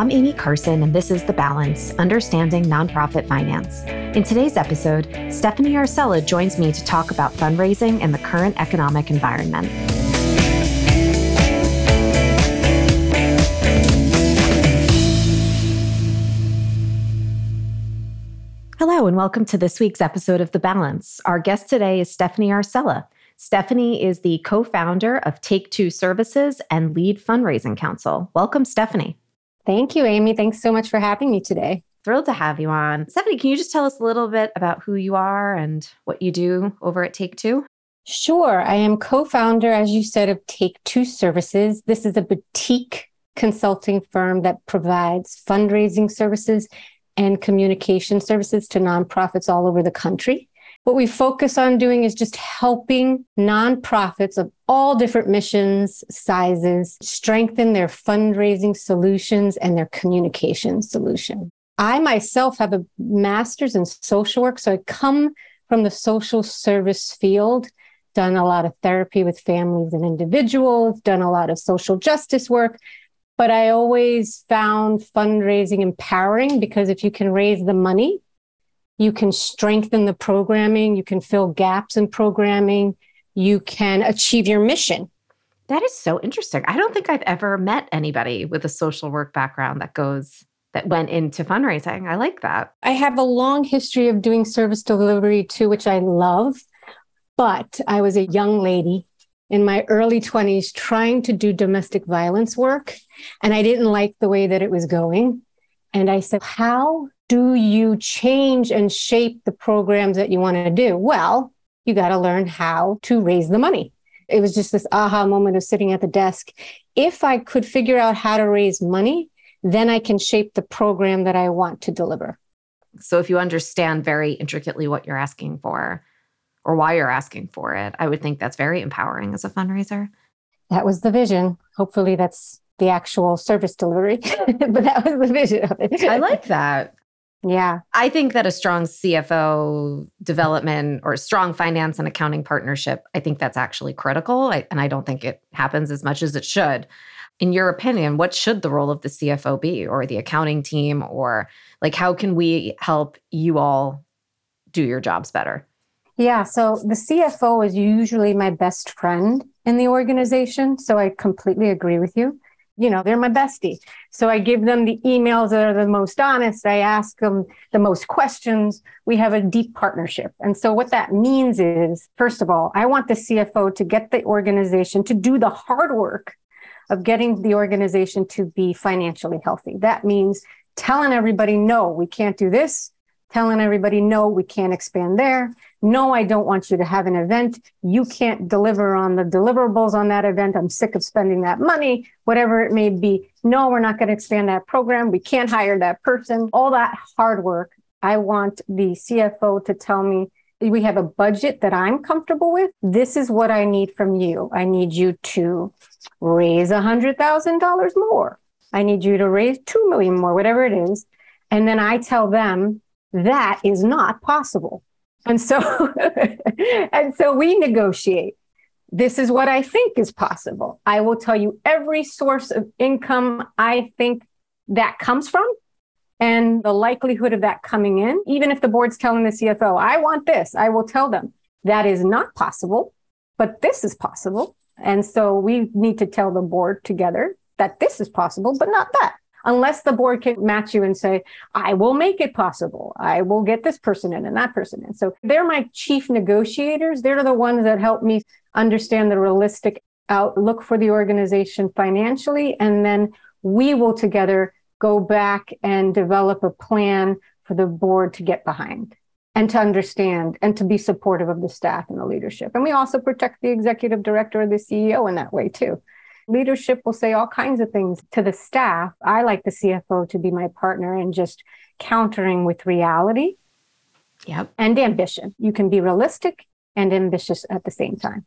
I'm Amy Karson, and this is The Balance Understanding Nonprofit Finance. In today's episode, Stephanie Arcella joins me to talk about fundraising in the current economic environment. Hello, and welcome to this week's episode of The Balance. Our guest today is Stephanie Arcella. Stephanie is the co founder of Take Two Services and lead fundraising counsel. Welcome, Stephanie. Thank you, Amy. Thanks so much for having me today. Thrilled to have you on. Stephanie, can you just tell us a little bit about who you are and what you do over at Take Two? Sure. I am co founder, as you said, of Take Two Services. This is a boutique consulting firm that provides fundraising services and communication services to nonprofits all over the country. What we focus on doing is just helping nonprofits of all different missions, sizes, strengthen their fundraising solutions and their communication solution. I myself have a master's in social work, so I come from the social service field, done a lot of therapy with families and individuals, done a lot of social justice work. But I always found fundraising empowering because if you can raise the money you can strengthen the programming, you can fill gaps in programming, you can achieve your mission. That is so interesting. I don't think I've ever met anybody with a social work background that goes that went into fundraising. I like that. I have a long history of doing service delivery too, which I love. But I was a young lady in my early 20s trying to do domestic violence work, and I didn't like the way that it was going. And I said, How do you change and shape the programs that you want to do? Well, you got to learn how to raise the money. It was just this aha moment of sitting at the desk. If I could figure out how to raise money, then I can shape the program that I want to deliver. So if you understand very intricately what you're asking for or why you're asking for it, I would think that's very empowering as a fundraiser. That was the vision. Hopefully that's the actual service delivery, but that was the vision of it. I like that. Yeah. I think that a strong CFO development or strong finance and accounting partnership, I think that's actually critical. I, and I don't think it happens as much as it should. In your opinion, what should the role of the CFO be or the accounting team? Or like, how can we help you all do your jobs better? Yeah. So the CFO is usually my best friend in the organization. So I completely agree with you you know, they're my bestie. So I give them the emails that are the most honest. I ask them the most questions. We have a deep partnership. And so what that means is, first of all, I want the CFO to get the organization to do the hard work of getting the organization to be financially healthy. That means telling everybody, no, we can't do this telling everybody, no, we can't expand there. No, I don't want you to have an event. You can't deliver on the deliverables on that event. I'm sick of spending that money, whatever it may be. No, we're not going to expand that program. We can't hire that person. All that hard work. I want the CFO to tell me we have a budget that I'm comfortable with. This is what I need from you. I need you to raise a hundred thousand dollars more. I need you to raise two million more, whatever it is. And then I tell them that is not possible. And so, and so we negotiate. This is what I think is possible. I will tell you every source of income I think that comes from and the likelihood of that coming in. Even if the board's telling the CFO, I want this, I will tell them that is not possible, but this is possible. And so we need to tell the board together that this is possible, but not that unless the board can match you and say, I will make it possible. I will get this person in and that person in. So they're my chief negotiators. They're the ones that help me understand the realistic outlook for the organization financially. And then we will together go back and develop a plan for the board to get behind and to understand and to be supportive of the staff and the leadership. And we also protect the executive director or the CEO in that way too. Leadership will say all kinds of things to the staff. I like the CFO to be my partner and just countering with reality yep. and ambition. You can be realistic and ambitious at the same time.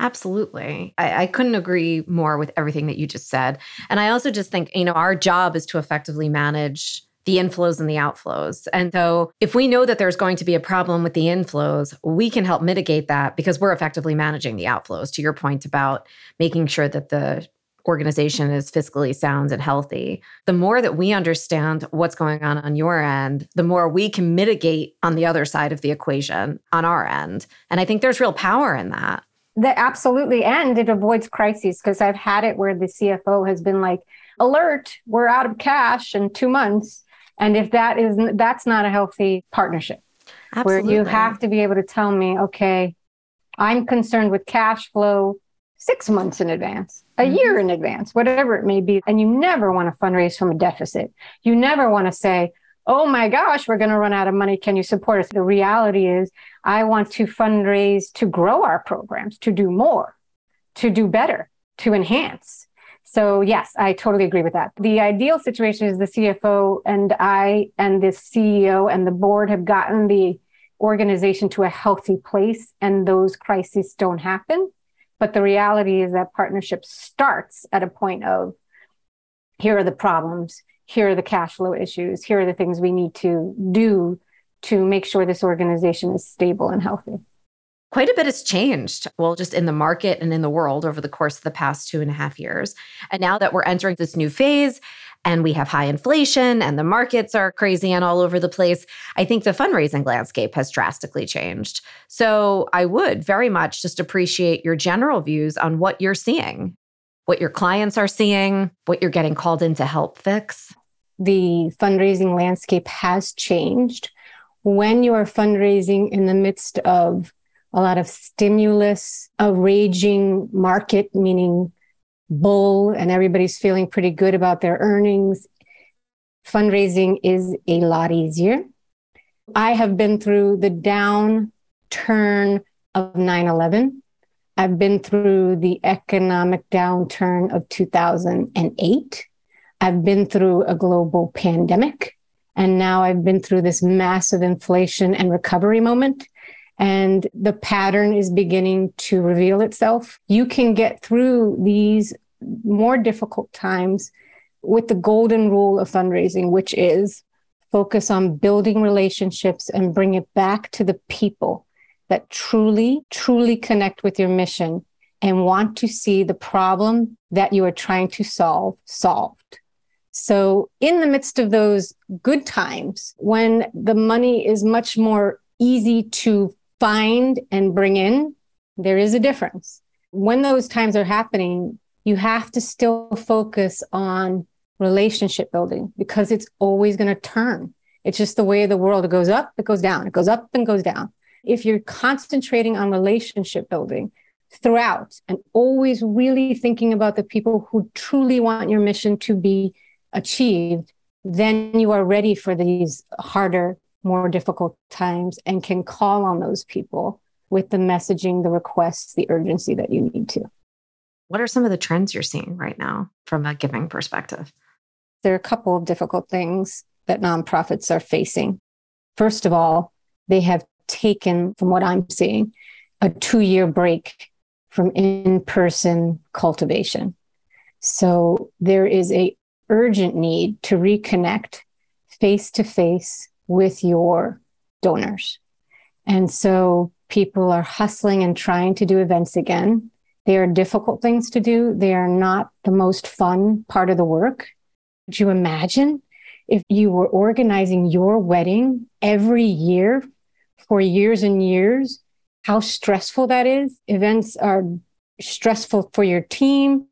Absolutely. I, I, couldn't agree more with everything that you just said. And I also just think, you know, our job is to effectively manage the inflows and the outflows. And so if we know that there's going to be a problem with the inflows, we can help mitigate that because we're effectively managing the outflows to your point about making sure that the organization is fiscally sound and healthy, the more that we understand what's going on on your end, the more we can mitigate on the other side of the equation on our end. And I think there's real power in that. That absolutely. And it avoids crises because I've had it where the CFO has been like, alert, we're out of cash in two months. And if that is, that's not a healthy partnership. Absolutely. Where you have to be able to tell me, okay, I'm concerned with cash flow six months in advance, a mm-hmm. year in advance, whatever it may be. And you never want to fundraise from a deficit. You never want to say, oh my gosh, we're going to run out of money. Can you support us? The reality is, I want to fundraise to grow our programs, to do more, to do better, to enhance. So, yes, I totally agree with that. The ideal situation is the CFO and I and the CEO and the board have gotten the organization to a healthy place, and those crises don't happen. But the reality is that partnership starts at a point of here are the problems, here are the cash flow issues, here are the things we need to do to make sure this organization is stable and healthy. Quite a bit has changed, well, just in the market and in the world over the course of the past two and a half years. And now that we're entering this new phase and we have high inflation and the markets are crazy and all over the place, I think the fundraising landscape has drastically changed. So I would very much just appreciate your general views on what you're seeing, what your clients are seeing, what you're getting called in to help fix. The fundraising landscape has changed. When you are fundraising in the midst of a lot of stimulus, a raging market, meaning bull, and everybody's feeling pretty good about their earnings. Fundraising is a lot easier. I have been through the downturn of 9 11. I've been through the economic downturn of 2008. I've been through a global pandemic. And now I've been through this massive inflation and recovery moment and the pattern is beginning to reveal itself. You can get through these more difficult times with the golden rule of fundraising, which is focus on building relationships and bring it back to the people that truly, truly connect with your mission and want to see the problem that you are trying to solve solved. So, in the midst of those good times, when the money is much more easy to find and bring in, there is a difference. When those times are happening, you have to still focus on relationship building because it's always going to turn. It's just the way of the world. It goes up, it goes down, it goes up and goes down. If you're concentrating on relationship building throughout and always really thinking about the people who truly want your mission to be achieved, then you are ready for these harder more difficult times and can call on those people with the messaging, the requests, the urgency that you need to. What are some of the trends you're seeing right now from a giving perspective? There are a couple of difficult things that nonprofits are facing. First of all, they have taken, from what I'm seeing, a two year break from in person cultivation. So there is a urgent need to reconnect face to face with your donors. And so people are hustling and trying to do events again. They are difficult things to do. They are not the most fun part of the work. Could you imagine if you were organizing your wedding every year for years and years? How stressful that is. Events are stressful for your team.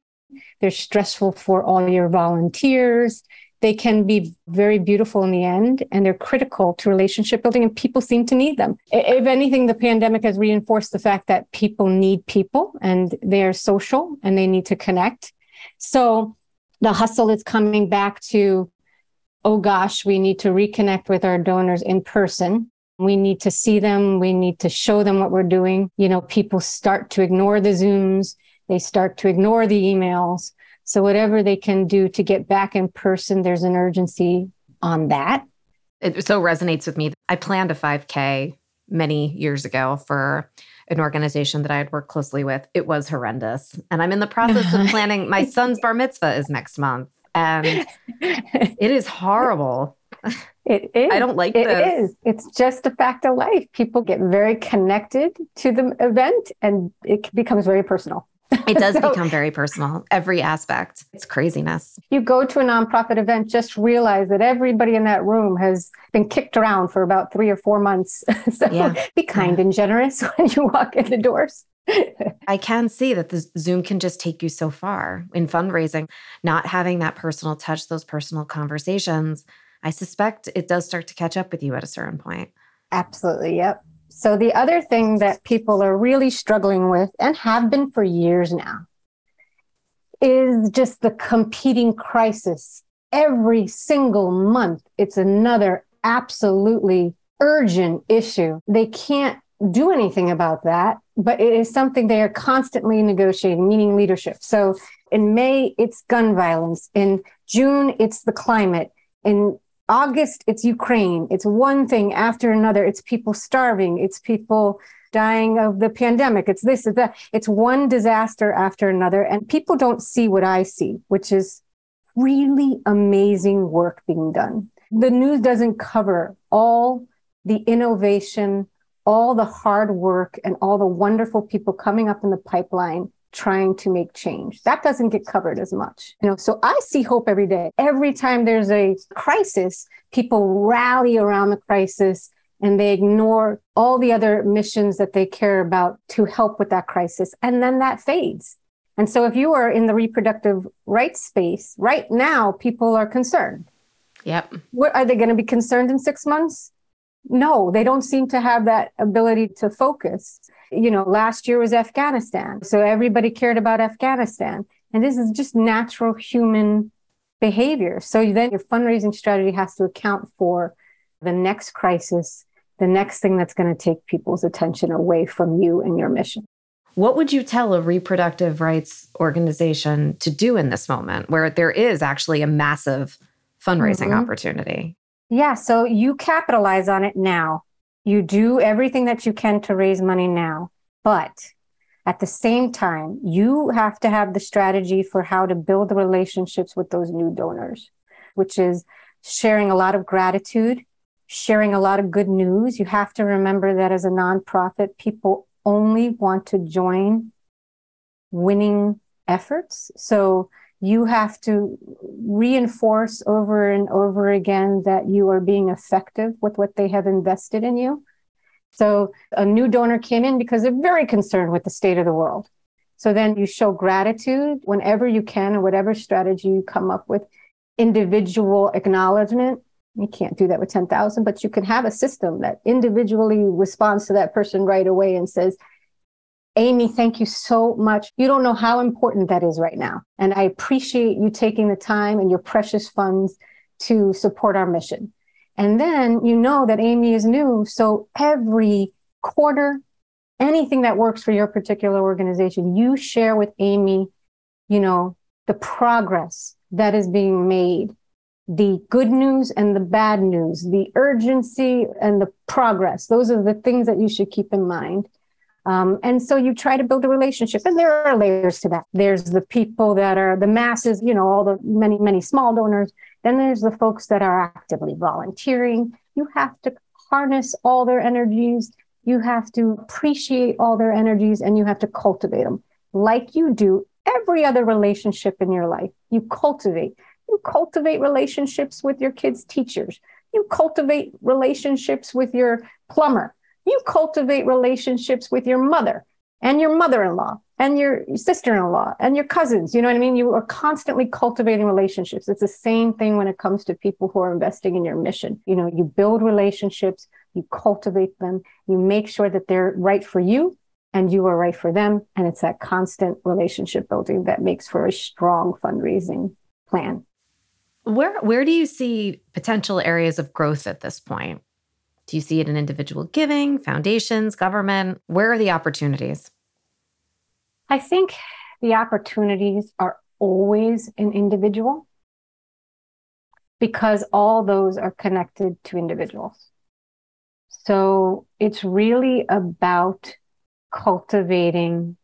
They're stressful for all your volunteers they can be very beautiful in the end and they're critical to relationship building and people seem to need them. If anything, the pandemic has reinforced the fact that people need people and they're social and they need to connect. So the hustle is coming back to, oh gosh, we need to reconnect with our donors in person. We need to see them. We need to show them what we're doing. You know, people start to ignore the Zooms. They start to ignore the emails. So whatever they can do to get back in person, there's an urgency on that. It so resonates with me. I planned a 5K many years ago for an organization that I had worked closely with. It was horrendous. And I'm in the process of planning my son's bar mitzvah is next month. And it is horrible. It is. I don't like it this. It is. It's just a fact of life. People get very connected to the event and it becomes very personal. It does so, become very personal, every aspect. It's craziness. You go to a nonprofit event, just realize that everybody in that room has been kicked around for about three or four months. so yeah. be kind yeah. and generous when you walk in the doors. I can see that the Zoom can just take you so far in fundraising, not having that personal touch, those personal conversations. I suspect it does start to catch up with you at a certain point. Absolutely. Yep. So, the other thing that people are really struggling with and have been for years now is just the competing crisis. Every single month, it's another absolutely urgent issue. They can't do anything about that, but it is something they are constantly negotiating, meaning leadership. So, in May, it's gun violence. In June, it's the climate. In August, it's Ukraine. It's one thing after another. It's people starving. It's people dying of the pandemic. It's this, it's that. It's one disaster after another. And people don't see what I see, which is really amazing work being done. The news doesn't cover all the innovation, all the hard work, and all the wonderful people coming up in the pipeline trying to make change. That doesn't get covered as much. You know, so I see hope every day. Every time there's a crisis, people rally around the crisis and they ignore all the other missions that they care about to help with that crisis. And then that fades. And so if you are in the reproductive rights space right now, people are concerned. Yep. What, are they going to be concerned in six months? No, they don't seem to have that ability to focus. You know, last year was Afghanistan. So everybody cared about Afghanistan. And this is just natural human behavior. So then your fundraising strategy has to account for the next crisis, the next thing that's going to take people's attention away from you and your mission. What would you tell a reproductive rights organization to do in this moment where there is actually a massive fundraising mm-hmm. opportunity? Yeah, so you capitalize on it now. You do everything that you can to raise money now. But at the same time, you have to have the strategy for how to build the relationships with those new donors, which is sharing a lot of gratitude, sharing a lot of good news. You have to remember that as a nonprofit, people only want to join winning efforts. So you have to reinforce over and over again that you are being effective with what they have invested in you. So a new donor came in because they're very concerned with the state of the world. So then you show gratitude whenever you can and whatever strategy you come up with, individual acknowledgement. You can't do that with 10,000, but you can have a system that individually responds to that person right away and says, Amy, thank you so much. You don't know how important that is right now. And I appreciate you taking the time and your precious funds to support our mission. And then you know that Amy is new. So every quarter, anything that works for your particular organization, you share with Amy, you know, the progress that is being made, the good news and the bad news, the urgency and the progress. Those are the things that you should keep in mind. Um, and so you try to build a relationship, and there are layers to that. There's the people that are the masses, you know, all the many, many small donors. Then there's the folks that are actively volunteering. You have to harness all their energies. You have to appreciate all their energies and you have to cultivate them like you do every other relationship in your life. You cultivate. You cultivate relationships with your kids' teachers. You cultivate relationships with your plumber you cultivate relationships with your mother and your mother-in-law and your sister-in-law and your cousins. You know what i mean? You are constantly cultivating relationships. It's the same thing when it comes to people who are investing in your mission. You know you build relationships you cultivate them you make sure that they're right for you and you are right for them. And it's that constant relationship building that makes for a strong fundraising plan. Where where do you see potential areas of growth at this point do you see it in individual giving, foundations, government? Where are the opportunities? I think the opportunities are always in individual because all those are connected to individuals. So it's really about cultivating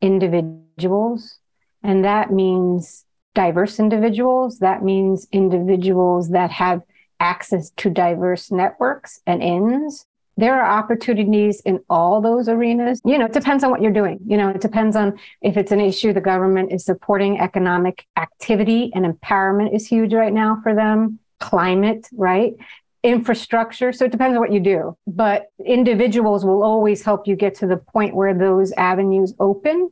individuals. And that means diverse individuals. That means individuals that have access to diverse networks and ends. there are opportunities in all those arenas. You know, it depends on what you're doing. You know, it depends on if it's an issue the government is supporting economic activity and empowerment is huge right now for them. Climate, right? Infrastructure. So it depends on what you do. But individuals will always help you get to the point where those avenues open.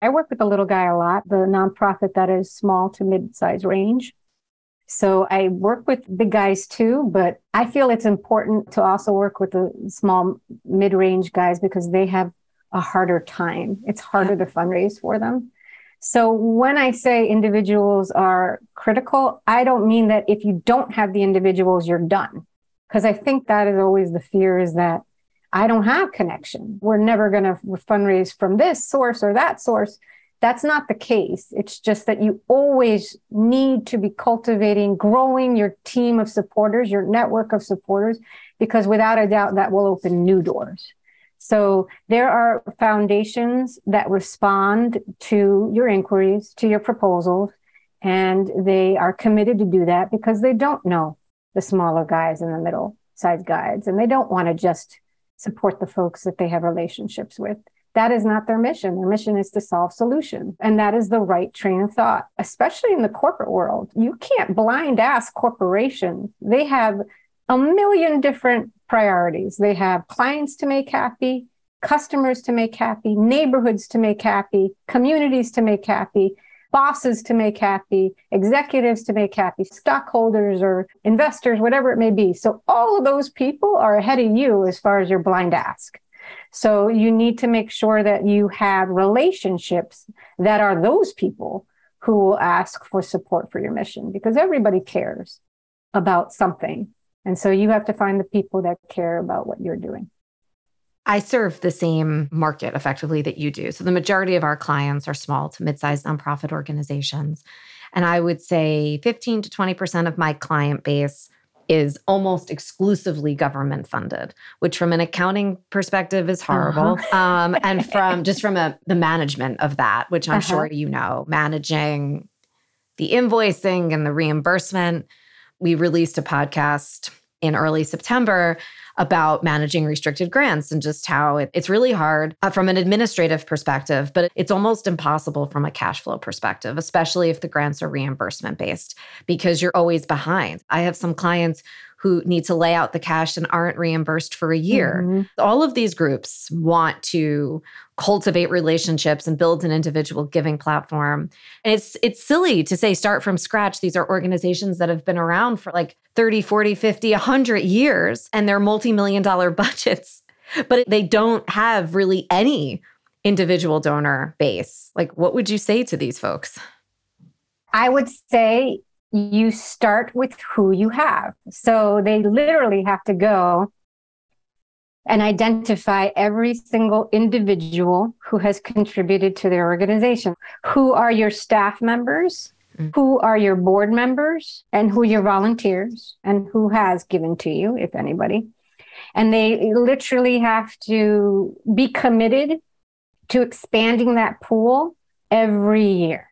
I work with the little guy a lot, the nonprofit that is small to mid-size range. So I work with big guys too, but I feel it's important to also work with the small mid range guys because they have a harder time. It's harder to fundraise for them. So when I say individuals are critical, I don't mean that if you don't have the individuals, you're done. Because I think that is always the fear is that I don't have connection. We're never going to fundraise from this source or that source. That's not the case. It's just that you always need to be cultivating, growing your team of supporters, your network of supporters, because without a doubt, that will open new doors. So there are foundations that respond to your inquiries, to your proposals, and they are committed to do that because they don't know the smaller guys and the middle size guides, and they don't want to just support the folks that they have relationships with. That is not their mission. Their mission is to solve solutions. And that is the right train of thought, especially in the corporate world. You can't blind ask corporations. They have a million different priorities. They have clients to make happy, customers to make happy, neighborhoods to make happy, communities to make happy, bosses to make happy, executives to make happy, stockholders or investors, whatever it may be. So all of those people are ahead of you as far as your blind ask. So you need to make sure that you have relationships that are those people who will ask for support for your mission because everybody cares about something. And so you have to find the people that care about what you're doing. I serve the same market effectively that you do. So the majority of our clients are small to mid-sized nonprofit organizations. And I would say 15 to 20% of my client base is almost exclusively government funded, which from an accounting perspective is horrible. Uh-huh. um, and from just from a, the management of that, which I'm uh-huh. sure you know, managing the invoicing and the reimbursement. We released a podcast in early September about managing restricted grants and just how it, it's really hard uh, from an administrative perspective, but it's almost impossible from a cash flow perspective, especially if the grants are reimbursement based, because you're always behind. I have some clients who need to lay out the cash and aren't reimbursed for a year. Mm-hmm. All of these groups want to cultivate relationships and build an individual giving platform. And it's it's silly to say start from scratch. These are organizations that have been around for like 30, 40, 50, 100 years and they're multi-million dollar budgets, but they don't have really any individual donor base. Like what would you say to these folks? I would say you start with who you have. So they literally have to go and identify every single individual who has contributed to their organization. Who are your staff members? Mm-hmm. Who are your board members? And who your volunteers? And who has given to you, if anybody? And they literally have to be committed to expanding that pool every year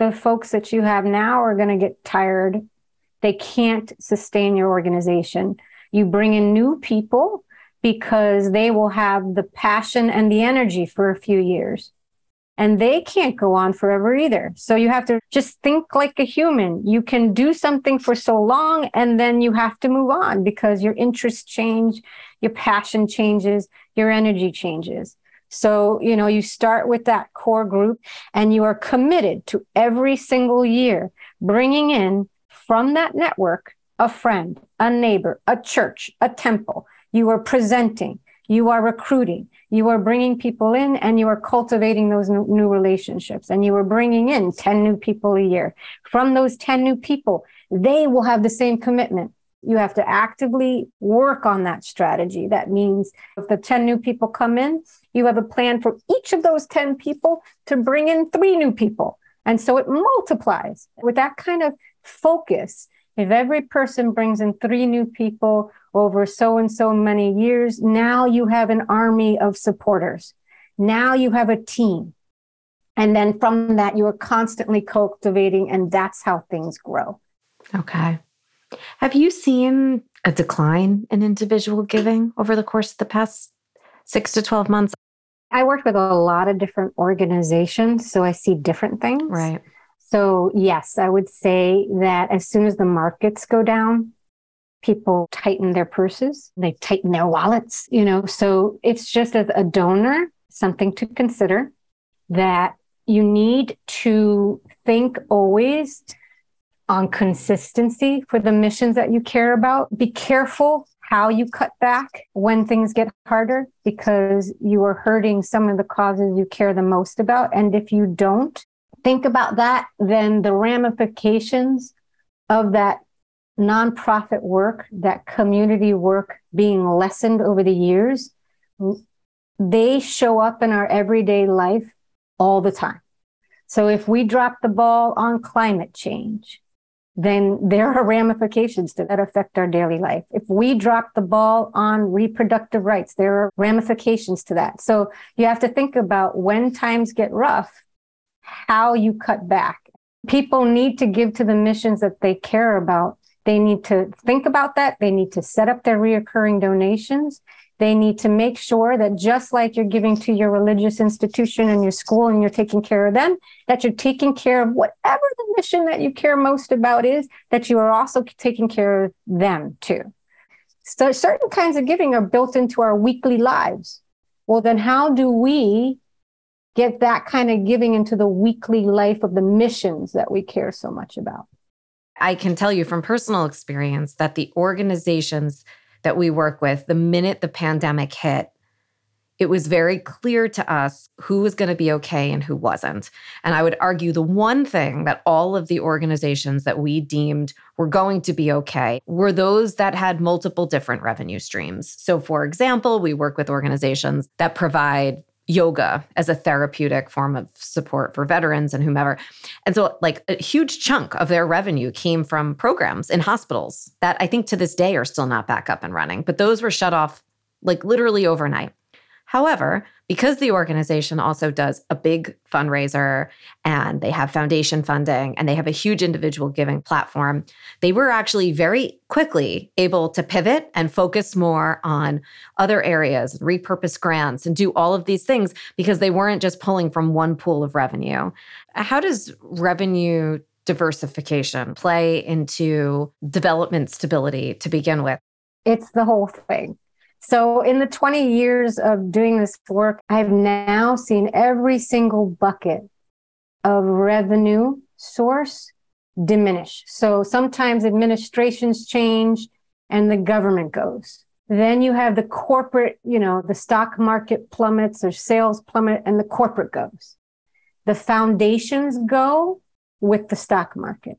the folks that you have now are going to get tired. They can't sustain your organization. You bring in new people because they will have the passion and the energy for a few years. And they can't go on forever either. So you have to just think like a human. You can do something for so long and then you have to move on because your interests change, your passion changes, your energy changes. So, you know, you start with that core group and you are committed to every single year bringing in from that network a friend, a neighbor, a church, a temple. You are presenting, you are recruiting, you are bringing people in and you are cultivating those new relationships and you are bringing in 10 new people a year. From those 10 new people, they will have the same commitment you have to actively work on that strategy. That means if the 10 new people come in, you have a plan for each of those 10 people to bring in three new people. And so it multiplies with that kind of focus. If every person brings in three new people over so and so many years, now you have an army of supporters. Now you have a team. And then from that, you are constantly cultivating, and that's how things grow. Okay. Have you seen a decline in individual giving over the course of the past six to 12 months? I worked with a lot of different organizations, so I see different things. Right. So, yes, I would say that as soon as the markets go down, people tighten their purses, they tighten their wallets, you know. So, it's just as a donor, something to consider that you need to think always on consistency for the missions that you care about. Be careful how you cut back when things get harder because you are hurting some of the causes you care the most about. And if you don't think about that, then the ramifications of that nonprofit work, that community work being lessened over the years, they show up in our everyday life all the time. So if we drop the ball on climate change, then there are ramifications that affect our daily life. If we drop the ball on reproductive rights, there are ramifications to that. So you have to think about when times get rough, how you cut back. People need to give to the missions that they care about. They need to think about that. They need to set up their reoccurring donations they need to make sure that just like you're giving to your religious institution and your school and you're taking care of them, that you're taking care of whatever the mission that you care most about is, that you are also taking care of them too. So certain kinds of giving are built into our weekly lives. Well, then how do we get that kind of giving into the weekly life of the missions that we care so much about? I can tell you from personal experience that the organizations that we work with, the minute the pandemic hit, it was very clear to us who was going to be okay and who wasn't. And I would argue the one thing that all of the organizations that we deemed were going to be okay were those that had multiple different revenue streams. So, for example, we work with organizations that provide yoga as a therapeutic form of support for veterans and whomever. And so, like, a huge chunk of their revenue came from programs in hospitals that I think to this day are still not back up and running, but those were shut off like literally overnight. However, because the organization also does a big fundraiser and they have foundation funding and they have a huge individual giving platform, they were actually very quickly able to pivot and focus more on other areas, repurpose grants, and do all of these things because they weren't just pulling from one pool of revenue. How does revenue diversification play into development stability to begin with? It's the whole thing. So, in the 20 years of doing this work, I've now seen every single bucket of revenue source diminish. So, sometimes administrations change and the government goes. Then you have the corporate, you know, the stock market plummets or sales plummet and the corporate goes. The foundations go with the stock market.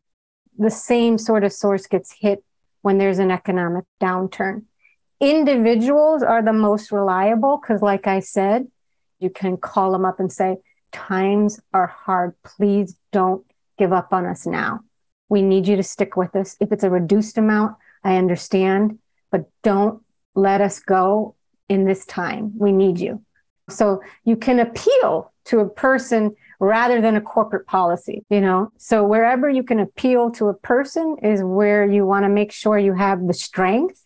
The same sort of source gets hit when there's an economic downturn individuals are the most reliable because, like I said, you can call them up and say, Times are hard. Please don't give up on us now. We need you to stick with us. If it's a reduced amount, I understand, but don't let us go in this time. We need you. So you can appeal to a person rather than a corporate policy, you know? So wherever you can appeal to a person is where you want to make sure you have the strength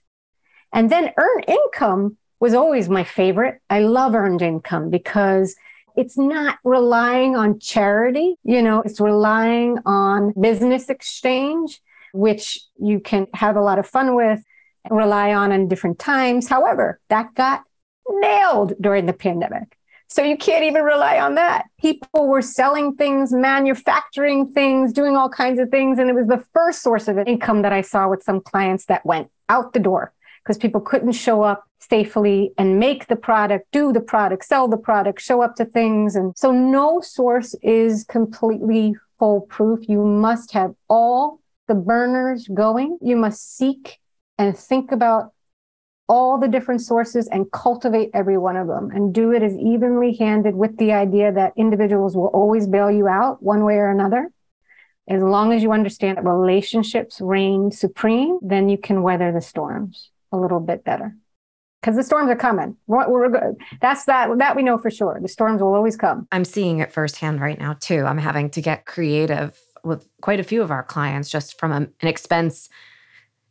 and then earned income was always my favorite. I love earned income because it's not relying on charity, you know, it's relying on business exchange, which you can have a lot of fun with, rely on in different times. However, that got nailed during the pandemic. So you can't even rely on that. People were selling things, manufacturing things, doing all kinds of things. And it was the first source of income that I saw with some clients that went out the door because people couldn't show up safely and make the product, do the product, sell the product, show up to things. And so no source is completely foolproof. You must have all the burners going. You must seek and think about all the different sources and cultivate every one of them and do it as evenly handed with the idea that individuals will always bail you out one way or another. As long as you understand that relationships reign supreme, then you can weather the storms a little bit better because the storms are coming. We're, we're, that's that that we know for sure. The storms will always come. I'm seeing it firsthand right now too. I'm having to get creative with quite a few of our clients just from a, an expense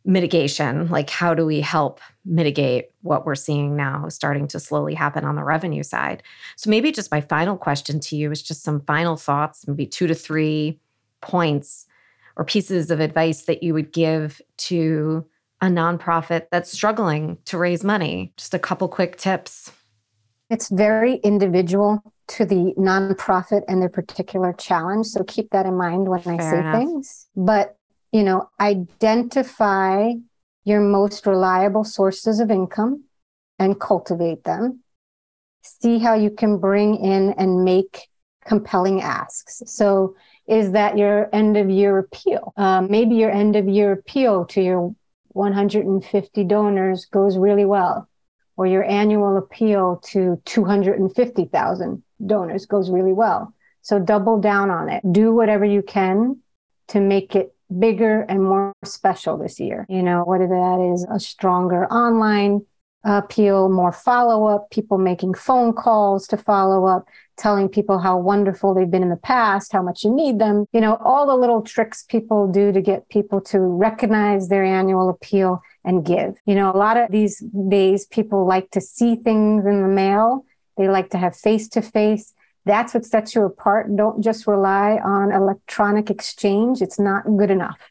mitigation. Like, how do we help mitigate what we're seeing now starting to slowly happen on the revenue side? So, maybe just my final question to you is just some final thoughts, maybe two to three points or pieces of advice that you would give to a nonprofit that's struggling to raise money? Just a couple quick tips. It's very individual to the nonprofit and their particular challenge. So keep that in mind when I say enough. things. But, you know, identify your most reliable sources of income and cultivate them. See how you can bring in and make compelling asks. So, is that your end of year appeal? Um, maybe your end of year appeal to your 150 donors goes really well, or your annual appeal to 250,000 donors goes really well. So double down on it. Do whatever you can to make it bigger and more special this year. You know, whether that is a stronger online appeal, more follow up, people making phone calls to follow up, telling people how wonderful they've been in the past, how much you need them, you know, all the little tricks people do to get people to recognize their annual appeal and give. You know, a lot of these days people like to see things in the mail, they like to have face to face. That's what sets you apart. Don't just rely on electronic exchange. It's not good enough.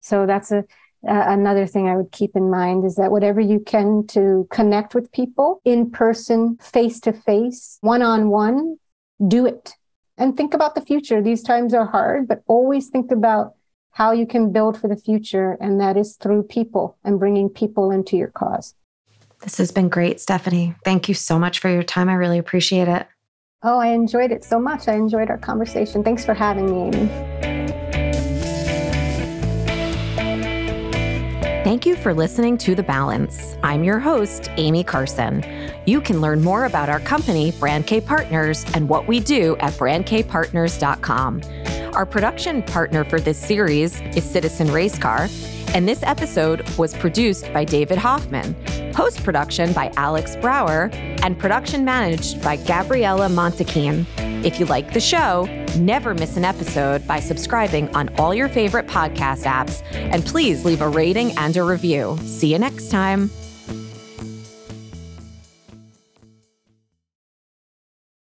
So that's a uh, another thing I would keep in mind is that whatever you can to connect with people in person, face to face, one on one, do it. And think about the future. These times are hard, but always think about how you can build for the future. And that is through people and bringing people into your cause. This has been great, Stephanie. Thank you so much for your time. I really appreciate it. Oh, I enjoyed it so much. I enjoyed our conversation. Thanks for having me, Amy. Thank you for listening to The Balance. I'm your host, Amy Karson. You can learn more about our company, Brand K Partners, and what we do at brandkpartners.com. Our production partner for this series is Citizen Racecar, and this episode was produced by David Hoffman, post production by Alex Brower, and production managed by Gabriella Montequin. If you like the show, never miss an episode by subscribing on all your favorite podcast apps, and please leave a rating and a review. See you next time.